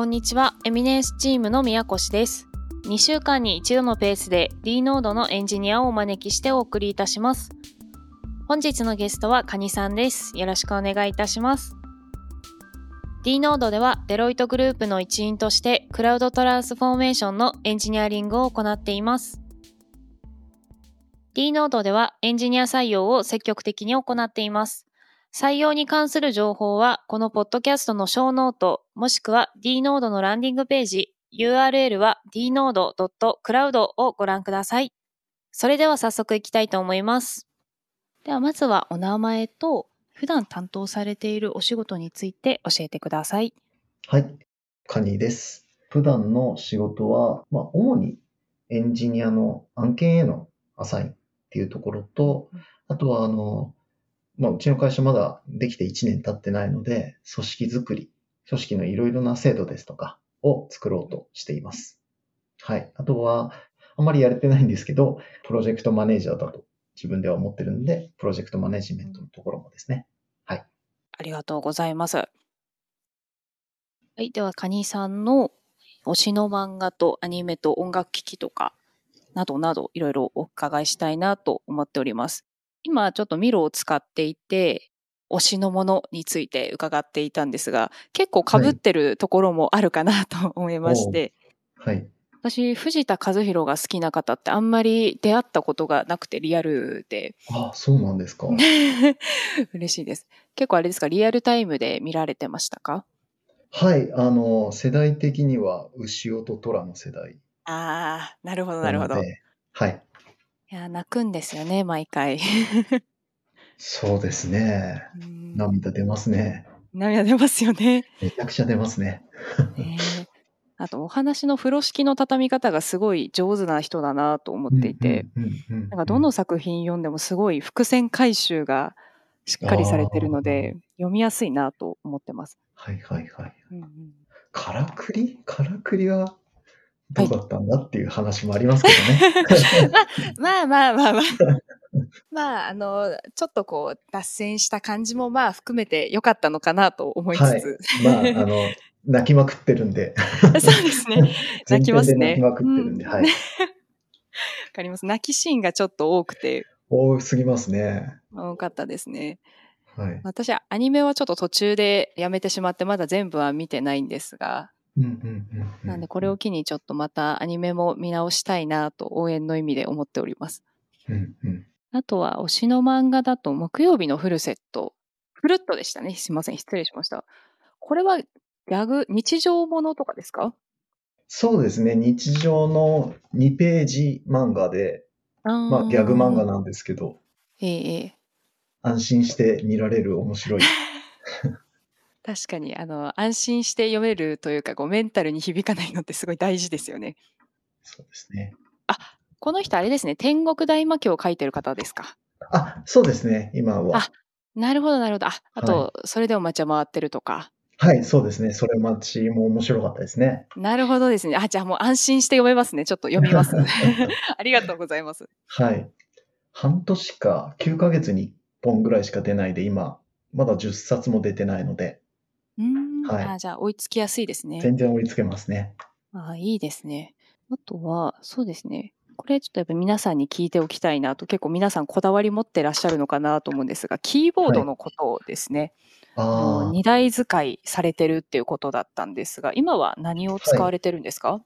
こんにちは。エミネンスチームの宮越です。2週間に1度のペースで D ノードのエンジニアをお招きしてお送りいたします。本日のゲストはカニさんです。よろしくお願いいたします。D ノードではデロイトグループの一員としてクラウドトランスフォーメーションのエンジニアリングを行っています。D ノードではエンジニア採用を積極的に行っています。採用に関する情報は、このポッドキャストのショーノート、もしくは D ノードのランディングページ、URL は dnode.cloud をご覧ください。それでは早速いきたいと思います。ではまずはお名前と、普段担当されているお仕事について教えてください。はい、カニです。普段の仕事は、まあ、主にエンジニアの案件へのアサインっていうところと、あとは、あの、まあ、うちの会社まだできて1年経ってないので、組織づくり、組織のいろいろな制度ですとかを作ろうとしています。はい。あとは、あんまりやれてないんですけど、プロジェクトマネージャーだと自分では思ってるんで、プロジェクトマネジメントのところもですね。はい。ありがとうございます。はい。では、カニさんの推しの漫画とアニメと音楽機器とか、などなどいろいろお伺いしたいなと思っております。今ちょっとミロを使っていて、推しのものについて伺っていたんですが、結構被ってるところもあるかなと思いまして、はい。私、藤田和弘が好きな方ってあんまり出会ったことがなくてリアルであ、そうなんですか。嬉しいです。結構あれですか、リアルタイムで見られてましたか？はい、あの、世代的には牛尾と虎の世代ああ、なるほど、なるほど。はい、や、泣くんですよね、毎回。そうですね。うん涙出ますね。涙出ますよね。めちゃくちゃ出ますね。ねえあと、お話の風呂敷の畳み方がすごい上手な人だなと思っていて、なんかどの作品読んでもすごい伏線回収がしっかりされてるので、読みやすいなと思ってます。はいはいはい。うんうんからくり？からくりはどうだったんだっていう話もありますけどね。まあまあまあまあ。まあ、あの、ちょっとこう、脱線した感じもまあ含めて良かったのかなと思いつはいつ。。まあ、あの、泣きまくってるんで。そうですね。泣きますね泣きまくってるんで、うんはい。わかります。泣きシーンがちょっと多くて、多すぎますね。多かったですね。はい。私、アニメはちょっと途中でやめてしまって、まだ全部は見てないんですが、なんでこれを機にちょっとまたアニメも見直したいなと応援の意味で思っております。うんうんあとは推しの漫画だと木曜日のフルセット。フルットでしたね。すいません。失礼しました。これはギャグ、日常ものとかですか？そうですね。日常の2ページ漫画で、ままあ、ギャグ漫画なんですけど、ええええ安心して見られる面白い。確かに、あの、安心して読めるというか、こうメンタルに響かないのってすごい大事ですよね。そうですね。この人あれですね。天国大魔教を書いてる方ですか？あ、そうですね。今は。あなるほど、なるほど。あ、あと、それでも街は回ってるとか。はい、そうですね。それ待ちも面白かったですね。なるほどですね。あ、じゃあもう安心して読めますね。ちょっと読みます。ありがとうございます。はい。半年か9ヶ月に1本ぐらいしか出ないで、今、まだ10冊も出てないので、うーん、はいあじゃあ追いつきやすいですね。全然追いつけますね。あいいですね。あとは、そうですね。これちょっとやっぱ皆さんに聞いておきたいなと、結構皆さんこだわり持ってらっしゃるのかなと思うんですが、キーボードのことですね。あのあ二台使いされてるっていうことだったんですが、今は何を使われてるんですか、あ、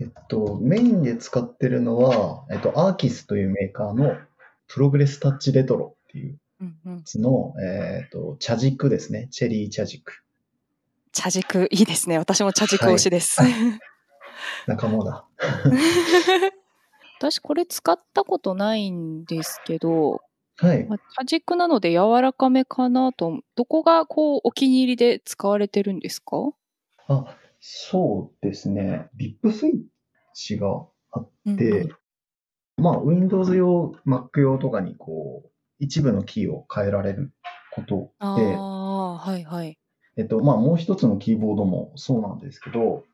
えっと、メインで使ってるのは、えっと、アーキスというメーカーのプログレスタッチレトロっていううんうんえっと、茶軸ですね。チェリー茶軸。茶軸いいですね。私も茶軸推しです。はい仲間だ。私これ使ったことないんですけど、はい。まあ茶軸なので柔らかめかなと、どこがこうお気に入りで使われてるんですか？あ、そうですね。リップスイッチがあっうんて、うんまあ、Windows 用、Mac 用とかにこう、一部のキーを変えられることあで、あ、はいはい。えっと、まあ、もう一つのキーボードもそうなんですけど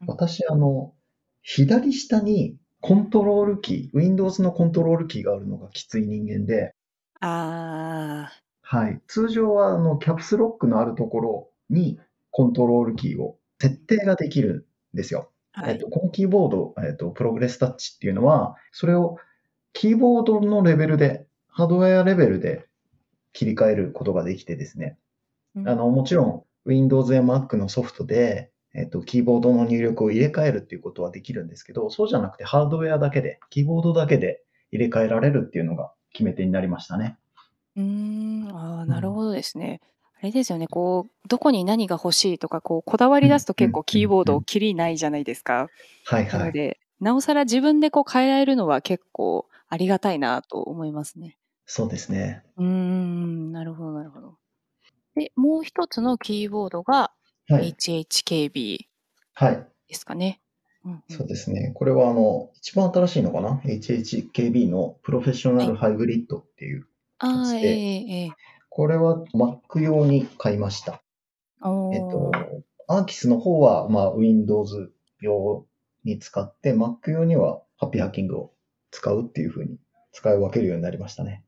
うん、私、あの、左下にコントロールキー、Windows のコントロールキーがあるのがきつい人間で、ああ、はい。通常は、あの、キャプスロックのあるところにコントロールキーを設定ができるんですよ。はい。えっと、このキーボード、えっと、プログレスタッチっていうのは、それをキーボードのレベルで、ハードウェアレベルで切り替えることができてですね。うんあの、もちろん Windows や Mac のソフトで、えっと、キーボードの入力を入れ替えるっていうことはできるんですけど、そうじゃなくてハードウェアだけで、キーボードだけで入れ替えられるっていうのが決め手になりましたね。うーん、ああ、んなるほどですね。あれですよね、こう、どこに何が欲しいとか、こう、こだわり出すと結構キーボードきりないじゃないですか。はいはい。なので、なおさら自分でこう変えられるのは結構ありがたいなと思いますね。そうですね。うーん、なるほど、なるほど。で、もう一つのキーボードがはい。HHKB はい。ですかね。そうですね。これはあの、一番新しいのかな ?HHKB のプロフェッショナルハイブリッドっていう。ああ、えそしてえええこれは Mac 用に買いました。えっと、アーキスの方は、まあ、Windows 用に使って、Mac 用にはハッピーハッキングを使うっていう風に使い分けるようになりましたね。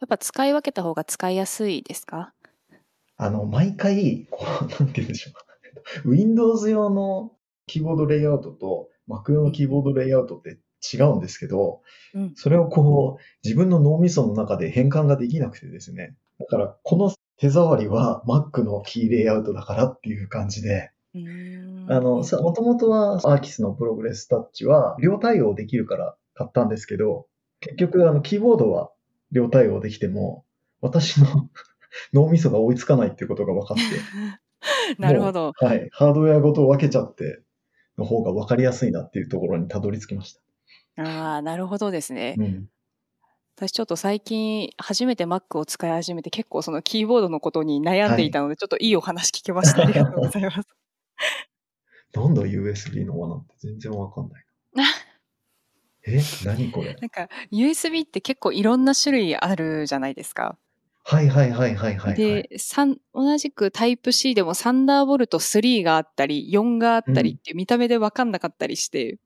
やっぱ使い分けた方が使いやすいですか？あの、毎回、こう、なんて言うんでしょう。Windows 用のキーボードレイアウトと Mac 用のキーボードレイアウトって違うんですけど、うん。それをこう、自分の脳みその中で変換ができなくてですね。だから、この手触りは Mac のキーレイアウトだからっていう感じで、あの、さ、もともとはアーキスのプログレスタッチは両対応できるから買ったんですけど、結局あの、キーボードは両対応できても、私の 脳みそが追いつかないっていうことが分かって、なるほど。はい。ハードウェアごと分けちゃっての方が分かりやすいなっていうところにたどり着きました。ああ、なるほどですね。うん。私ちょっと最近初めて Mac を使い始めて結構そのキーボードのことに悩んでいたので、ちょっといいお話聞けました。ありがとうございます。なんだ USB の罠って全然わかんないな。え？何これ？なんか USB って結構いろんな種類あるじゃないですか。はいはいはいはいはい、はい。で、三同じくタイプ C でもサンダーボルト3があったり、4があったりって見た目でわかんなかったりして、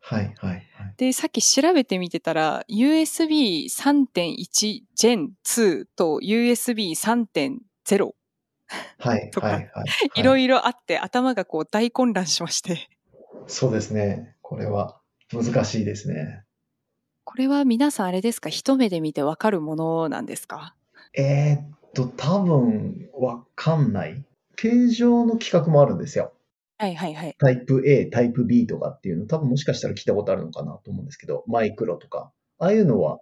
はいはいはい。で、さっき調べてみてたら、USB3.1 Gen 2と USB3.0 はいとかはいはい。いろいいろあって頭がこう大混乱しまして。ろ。そうですね。これは難しいですね。これは皆さんあれですか？一目で見てわかるものなんですか？えーっと、多分わかんない。形状の規格もあるんですよ。はいはいはい。タイプ A、タイプ B とかっていうの、多分もしかしたら聞いたことあるのかなと思うんですけど、マイクロとか。ああいうのは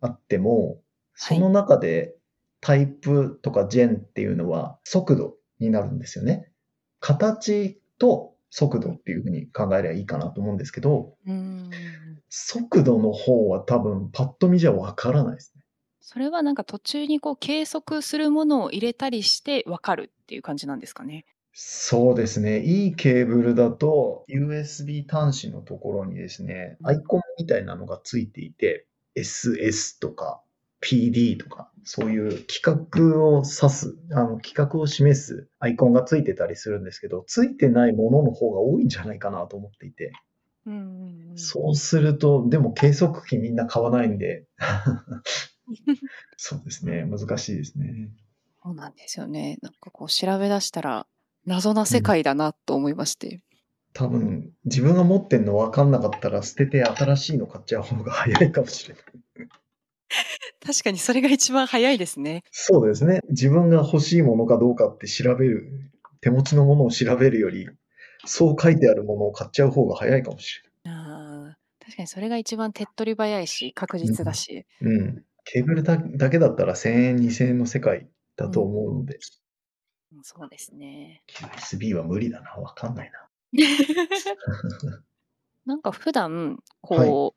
あっても、その中でタイプとかジェンっていうのは速度になるんですよね。形と速度っていうふうに考えればいいかなと思うんですけど。速度の方は多分パッと見じゃわからないですね。それはなんか途中にこう計測するものを入れたりしてわかるっていう感じなんですかね？そうですね。いいケーブルだと USB 端子のところにですね、アイコンみたいなのがついていて、SS とか PD とか、そういう規格を指す、あの規格を示すアイコンがついてたりするんですけど、ついてないものの方が多いんじゃないかなと思っていて。うんうんうん、そうすると、でも計測器みんな買わないんで、そうですね。難しいですね。そうなんですよね。なんかこう調べ出したら謎な世界だなと思いまして。多分、自分が持ってんの分かんなかったら捨てて新しいの買っちゃう方が早いかもしれない。確かにそれが一番早いですね。そうですね。自分が欲しいものかどうかって調べる、手持ちのものを調べるより、そう書いてあるものを買っちゃう方が早いかもしあー確かにそれが一番手っ取り早いし確実だし。れない。うん。ケーブルだだけだったら1000円、2000円の世界だと思うので、うんそうですね。USB は無理だな。分かんないな。なんか普段こう、はい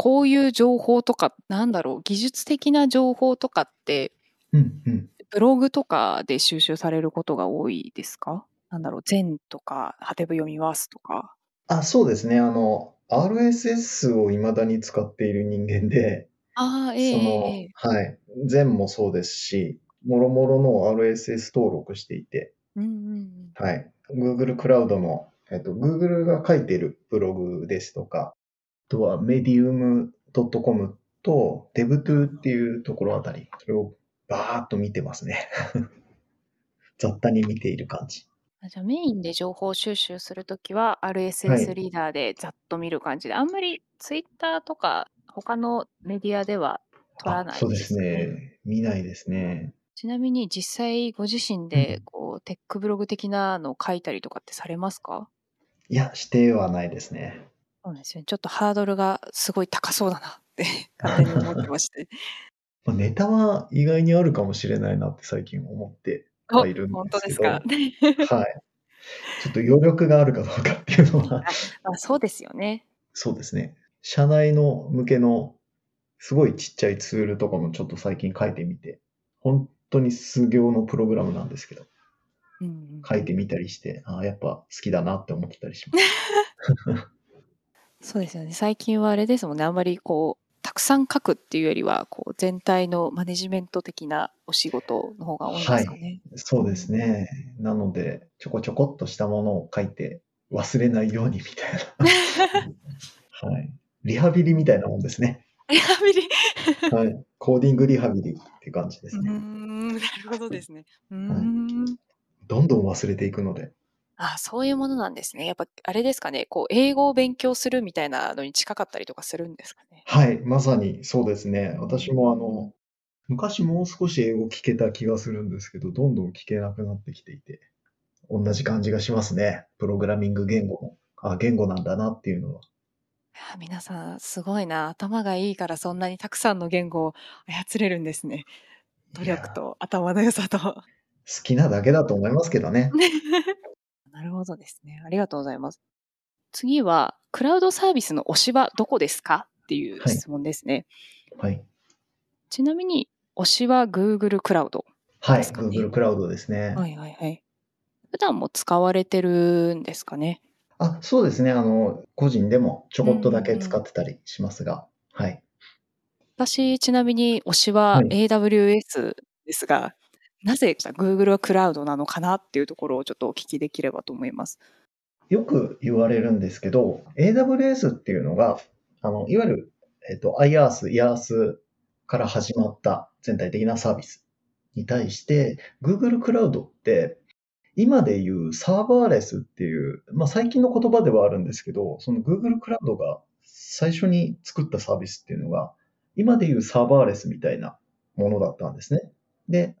こういう情報とかなんだろう技術的な情報とかってうんうん。ブログとかで収集されることが多いですか？なんだろう全とかハテブ読みますとか。あ、そうですね。あの、RSS を未だに使っている人間で、ああ、ええそのええ、はい。全もそうですし、もろもろの RSS 登録していて、うんうんうん。はい。Google クラウドの、えっと、Google が書いているブログですとか、あとは medium.com と DevTo っていうところあたり、それをバーっと見てますね。雑多に見ている感じ。あ、じゃ、メインで情報収集するときは、は RSS い。リーダーでざっと見る感じで、あんまり Twitter とか他のメディアでは取らあ、ないそうですね？ね。見ないですね。ちなみに実際ご自身うでん。こうテックブログ的なの書いたりとかってされますか？いや、してはないですね。そうですよね。ちょっとハードルがすごい高そうだなって 勝手に思ってまして。ま、ネタは意外にあるかもしれないなって最近思ってお、はいるんですけとですか？ど、はい。ちょっと余力があるかどうかっていうのは あ、あ、そうですよね。そうですね。社内の向けのすごいちっちゃいツールとかもちょっと最近書いてみて、ほんとに数行のプログラムなんですけどうん。書いてみたりして、ああ、やっぱ好きだなって思ってたりします。そうですよね。最近はあれですもんね、あんまりこう、たくさん書くっていうよりは、こう全体のマネジメント的なお仕事の方が多いんではい。すかね？そうですね。なので、ちょこちょこっとしたものを書いて、忘れないようにみたいな。はい。リハビリみたいなもんですね。リハビリ。はい。コーディングリハビリって感じでうーすね。ん、なるほどですね。うーはい。ん。どんどん忘れていくので。あ、そういうものなんですね。やっぱあれですかね、こう英語を勉強するみたいなのに近かったりとかするんですかね？はい、まさにそうですね。う私もあ。の、昔もう少し英語聞けた気がするんですけど、どんどん聞けなくなってきていて、おんなじ感じがしますね。プログラミング言語も。あ、言語なんだなっていうのは。皆さんすごいな。頭がいいからそんなにたくさんの言語を操れるんですね。努。力と頭の良さと。好きなだけだと思いますけどね。なるほどですね。ありがとうございます。次は、クラウドサービスの推しはどこですか？っていうはい。質問ですね。はい。ちなみに推しは Google クラウドはい？Google クラウドですはね。いはいはい。普段も使われてるんですかね？あ、そうですね。あの、個人でもちょうんこっとだけ。使ってたりしますが、はい。私、ちなみに推しははい。AWS ですが、なぜ、じゃ、Google クラウドなのかなっていうところをちょっとお聞きできればと思います。よく言われるんですけど、AWS っていうのが、あの、いわゆる、えっと、IaaS、IaaS から始まった全体的なサービスに対して、Google クラウドって、今で言うサーバーレスっていう、ま、最近の言葉ではあるんですけど、その Google クラウドが最初に作ったサービスっていうのが、今で言うサーバーレスみたいなものだったんですね。で、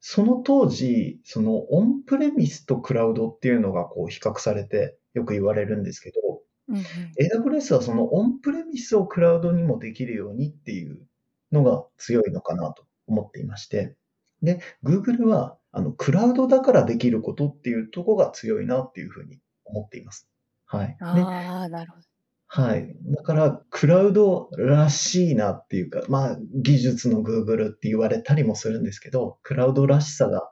その当時、そのオンプレミスとクラウドっていうのがこう比較されてよく言われるんですけど、うんうん。AWS はそのオンプレミスをクラウドにもできるようにっていうのが強いのかなと思っていまして。で、Google はあのクラウドだからできることっていうとこが強いなっていう風に思っています。はい。でああ、なるほど。はい。だから、クラウドらしいなっていうか、まあ、技術の Google って言われたりもするんですけど、クラウドらしさが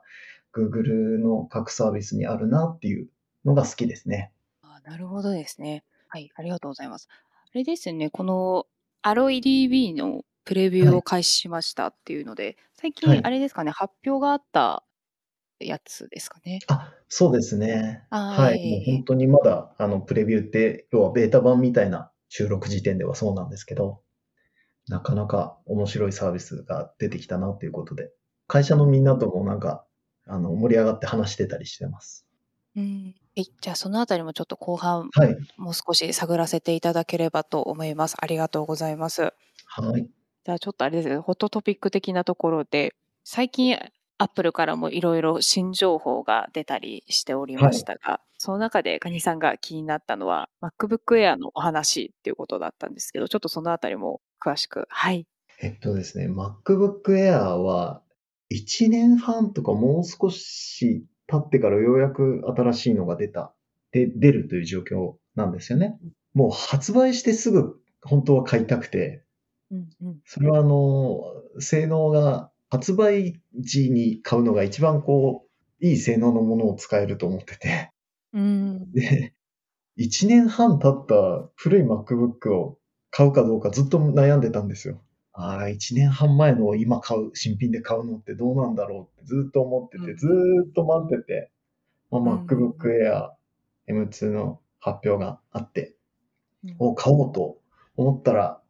Google の各サービスにあるなっていうのが好きですね。ああ、なるほどですね。はい、ありがとうございます。あれですよね、この AlloyDB のプレビュはい。ーを開始しましたっていうので、最近あはい。れですかね、発表があったやつですかね？あ、そうですね。はい。もうほんとにまだ、あの、プレビューって、要はベータ版みたいな収録時点ではそうなんですけど、なかなか面白いサービスが出てきたなっていうことで、会社のみんなともなんか、あの、盛り上がって話してたりしてます。うん。え、じゃあそのあたりもちょっと後半、はい。もう少し探らせていただければと思います。ありがとうございます。はい。じゃあちょっとあれですね、ホットトピック的なところで、最近 Apple からもいろいろ新情報が出たりしておりましはい。たが、その中でカニさんが気になったのは、MacBook Air のお話っていうことだったんですけど、ちょっとそのあたりも詳しくはい。えっとですね、MacBook Air は1年半とかもう少し経ってからようやく新しいのが出たで、出るという状況なんですよね。うん。もう発売してすぐほんとは買いたくて。うんうん。それはあの、性能が発売時に買うのが一番こう、いい性能のものを使えると思ってて。うーん。で、1年半経った古い MacBook を買うかどうかずっと悩んでたんですよ。ああ、1年半前のを今買う新品で買うのってどうなんだろうってずっと思ってて、ずうんうん。っと待ってて、ま、うんうん MacBook うん。Air M2 の発表があって、うん。お、買おうと思ったら、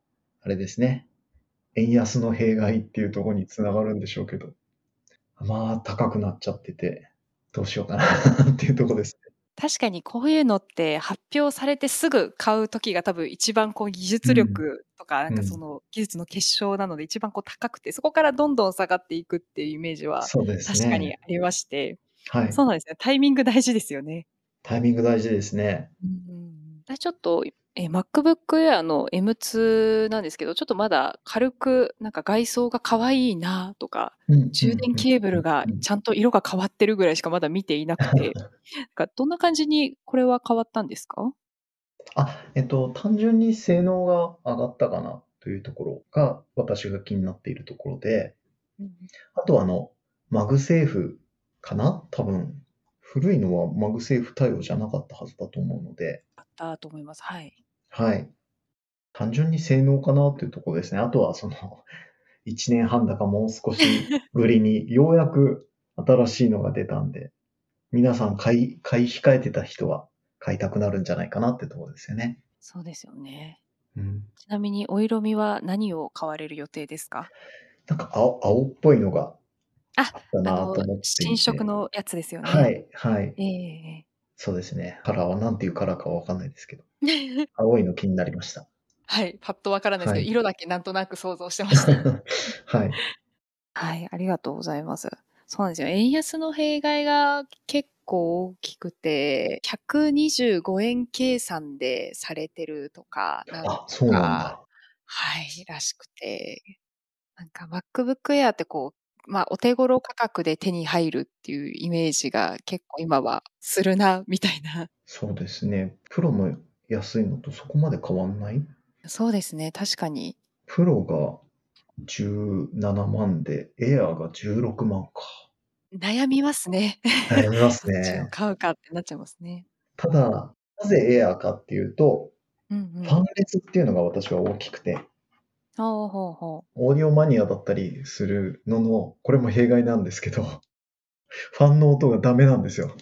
あれですね、円安の弊害っていうとこに繋がるんでしょうけど、まあ、高くなっちゃってて、どうしようかな っていうところですね。確かにこういうのって発表されてすぐ買う時が多分一番こう技術力とか、なんかその技術の結晶なので一番こう高くて、そこからどんどん下がっていくっていうイメージはそうです確かにね。ありまして、はい。そうなんですね。タイミング大事ですよね。タイミング大事ですね。うん、ちょっと、えー MacBook Air の M2 なんですけど、ちょっとまだ軽くなんか外装が可愛いなとか、うん充電ケーブルがちゃんと色が変わってるぐらいしかまだ見ていなくて、なんかどんな感じにこれは変わったんですか？あ、えっと、単純に性能が上がったかなというところが私が気になっているところで、あとはあの、MagSafe かな？多分、古いのは MagSafe 対応じゃなかったはずだと思うので、あったと思います。はい。はい。単純に性能かなというところですね。あとはその、1年半だかもう少しぶりにようやく新しいのが出たんで、皆さん買い、買い控えてた人は買いたくなるんじゃないかなってところですよね。そうですよね。うん。ちなみにお色味は何を買われる予定ですか？なんか青、青っぽいのがああったあなと思っていの、て。新色のやつですよね。は。い、はい。ええそうですね。カラーは何ていうカラーかわかんないですけど、え え青いの気になりました。はい。パッとわからないですけど、はい色だけなんとなく想像してました。はい。はい。ありがとうございます。そうなんですよ。円安の弊害が結構大きくて、125円計算でされてるとか、なんあ、そうなんだ。はい、らしくて、なんか MacBook Air ってこう、まあお手頃価格で手に入るっていうイメージが結構今はするな、みたいな。そうですね。プロの安いのとそこまで変わんない？そうですね、確かに。プロが17万で、エアーが16万か。悩みますね。悩みますどっちをね。買うかってなっちゃいますね。ただ、なぜエアーかっていうと、うんうん。ファン列っていうのが私は大きくて、ほうほうほオーディオマニアだったりするのの、これも弊害なんですけど、ファンの音がダメなんですよ。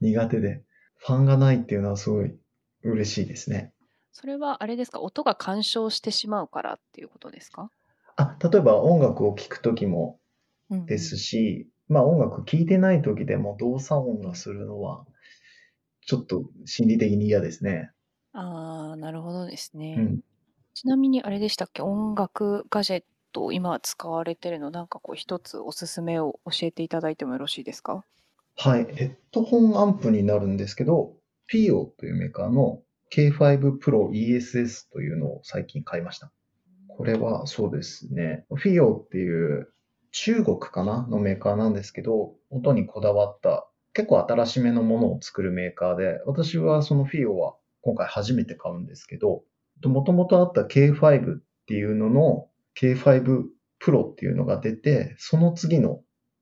苦手で。ファンがないっていうのはすごい嬉しいですね。う。それはあれですか、音が干渉してしまうからっていうことですか？あ、例えば音楽を聴くときもうんうんですし、まあ音楽聴いてないときでも動作音がするのは、ちょっと心理的に嫌ですね。ああ、なるほどですね。うん。ちなみにあれでしたっけ、音楽ガジェット今使われてるの、なんかこう一つおすすめを教えていただいてもよろしいですか？はい。ヘッドホンアンプになるんですけど、PIO というメーカーの K5 Pro ESS というのを最近買いました。これはそうですね。FIO っていう中国かなのメーカーなんですけど、音にこだわった結構新しめのものを作るメーカーで、私はその FIO は今回初めて買うんですけど、もともとあった K5 っていうのの K5 Pro っていうのが出て、その次の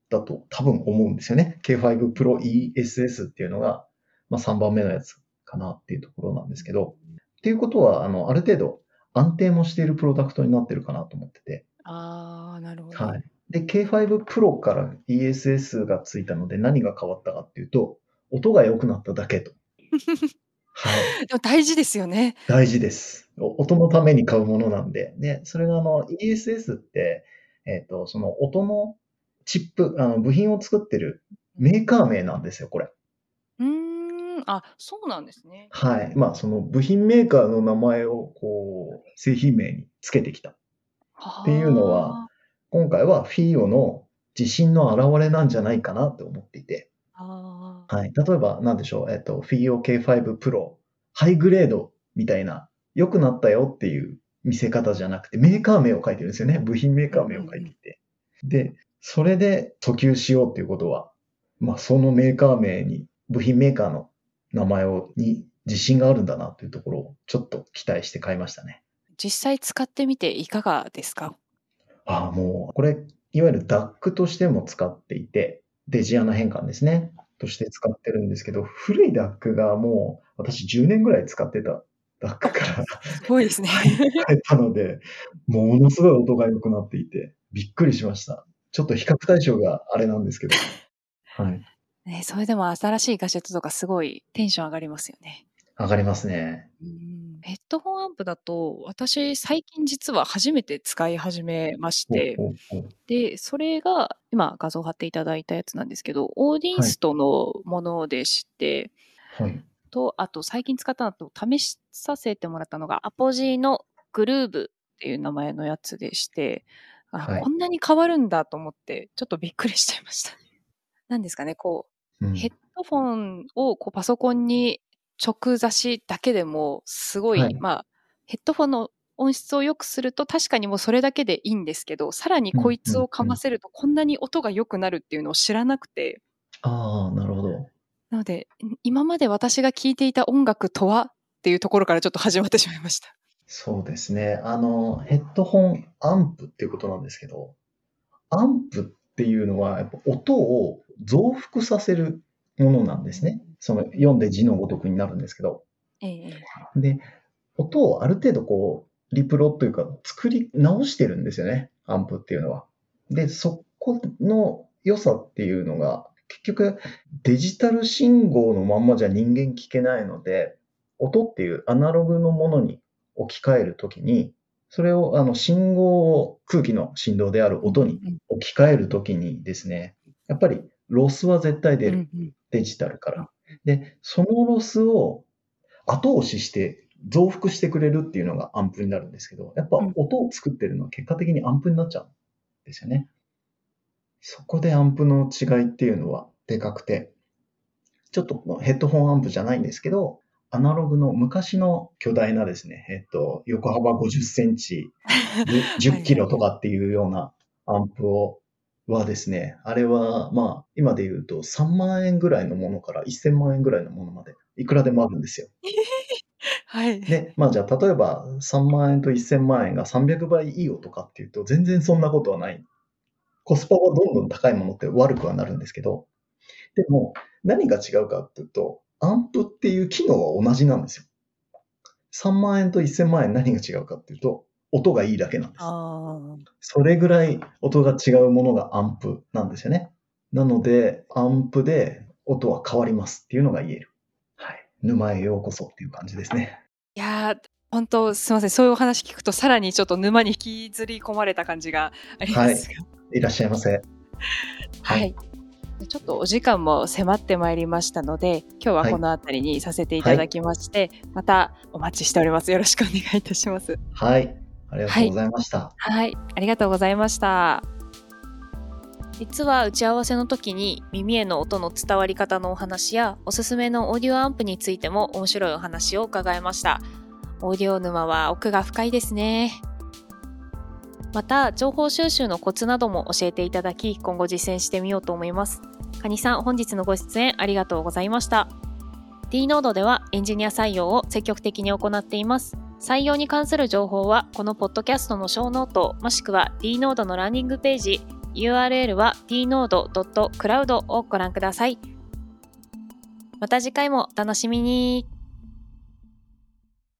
だと多分思うんですよね。K5 Pro ESS っていうのが、まあ、3番目のやつかなっていうところなんですけど、っていうことは、あの、ある程度安定もしているプロダクトになってるかなと思ってて。ああ、なるほど。はい。で、K5 Pro から ESS がついたので何が変わったかっていうと、音が良くなっただけと。はい。でも大事ですよね。大事です。お音のために買うものなんで。で、それがあの ESS って、えっ、と、その音のチップ、あの部品を作ってるメーカー名なんですよ、これ。うーん、あ、そうなんですね。はい。まあ、その部品メーカーの名前を、こう、製品名につけてきた。っていうのは、今回は FIO の自信の表れなんじゃないかなって思っていて。あーはい。例えば、なんでしょう、えっと、FIO K5 Pro、ハイグレードみたいな、良くなったよっていう見せ方じゃなくて、メーカー名を書いてるんですよね。部品メーカー名を書いていて。で、それで訴求しようっていうことは、まあ、そのメーカー名に、部品メーカーの名前を、に自信があるんだなというところを、ちょっと期待して買いましたね。実際使ってみていかがですか？ああ、もう、これ、いわゆる DAC としても使っていて、デジアナ変換ですね。として使ってるんですけど、古い DAC がもう、私10年ぐらい使ってた DAC からすごいですね。変えたので、ものすごい音が良くなっていて、びっくりしました。ちょっと比較対象があれなんですけど。はい。ね、それでも新しいガジェットとかすごいテンション上がりますよね。上がりますね。うんヘッドホンアンプだと、私最近実は初めて使い始めまして、で、それが今画像貼っていただいたやつなんですけど、オーディンストのものでして、はい。と、あと最近使ったのと試させてもらったのが、アポジーのグルーブっていう名前のやつでして、あ、はい。こんなに変わるんだと思って、ちょっとびっくりしちゃいましたね。なんですかね、こう、うん。ヘッドフォンをこうパソコンに直差しだけでも、すごい、はいまあ、ヘッドフォンの音質を良くすると確かにもうそれだけでいいんですけど、さらにこいつをかませるとこんなに音が良くなるっていうのを知らなくて、ああ、なるほど。なので、今まで私が聴いていた音楽とはっていうところからちょっと始まってしまいました。そうですね。あの、ヘッドホンアンプっていうことなんですけど、アンプっていうのは、やっぱ音を増幅させるものなんですね。その読んで字のごとくになるんですけど。ええで、音をある程度こう、リプロというか作り直してるんですよね。アンプっていうのは。で、そこの良さっていうのが、結局デジタル信号のまんまじゃ人間聞けないので、音っていうアナログのものに置き換えるときに、それをあの信号を空気の振動である音に置き換えるときにですね、やっぱりロスは絶対出る。デジタルから。で、そのロスを後押しして増幅してくれるっていうのがアンプになるんですけど、やっぱ音を作ってるのは結果的にアンプになっちゃうんですよね。そこでアンプの違いっていうのはでかくて、ちょっとヘッドホンアンプじゃないんですけど、アナログの昔の巨大なですね、えっと、横幅50センチ、10キロとかっていうようなアンプをはですね、あれは、まあ、今で言うと3万円ぐらいのものから1000万円ぐらいのものまで、いくらでもあるんですよ。はい。で、まあじゃあ例えば3万円と1000万円が300倍いい音かっていうと全然そんなことはない。コスパはどんどん高いものって悪くはなるんですけど、でも何が違うかっていうと、アンプっていう機能は同じなんですよ。3万円と1000万円何が違うかっていうと、音がいいだけなんです。それぐらい音が違うものがアンプなんですよね。なので、アンプで音は変わりますっていうのが言える。はい。沼へようこそっていう感じですね。いやー、本当すみません。そういうお話聞くと、さらにちょっと沼に引きずり込まれた感じがありますが。はい、いらっしゃいませ。はい、はいちょっとお時間も迫ってまいりましたので、今日はこの辺りにさせていただきまして、はい、またお待ちしております。よろしくお願いいたします。はい。ありがとうございました。はい、はい、ありがとうございました。実は打ち合わせの時に耳への音の伝わり方のお話やおすすめのオーディオアンプについても面白いお話を伺いました。オーディオ沼は奥が深いですね。また、情報収集のコツなども教えていただき、今後実践してみようと思います。カニさん、本日のご出演ありがとうございました。D ノードではエンジニア採用を積極的に行っています。採用に関する情報は、このポッドキャストのショーノート、もしくは D ノードのランニングページ、URL は dnode.cloud をご覧ください。また次回もお楽しみに。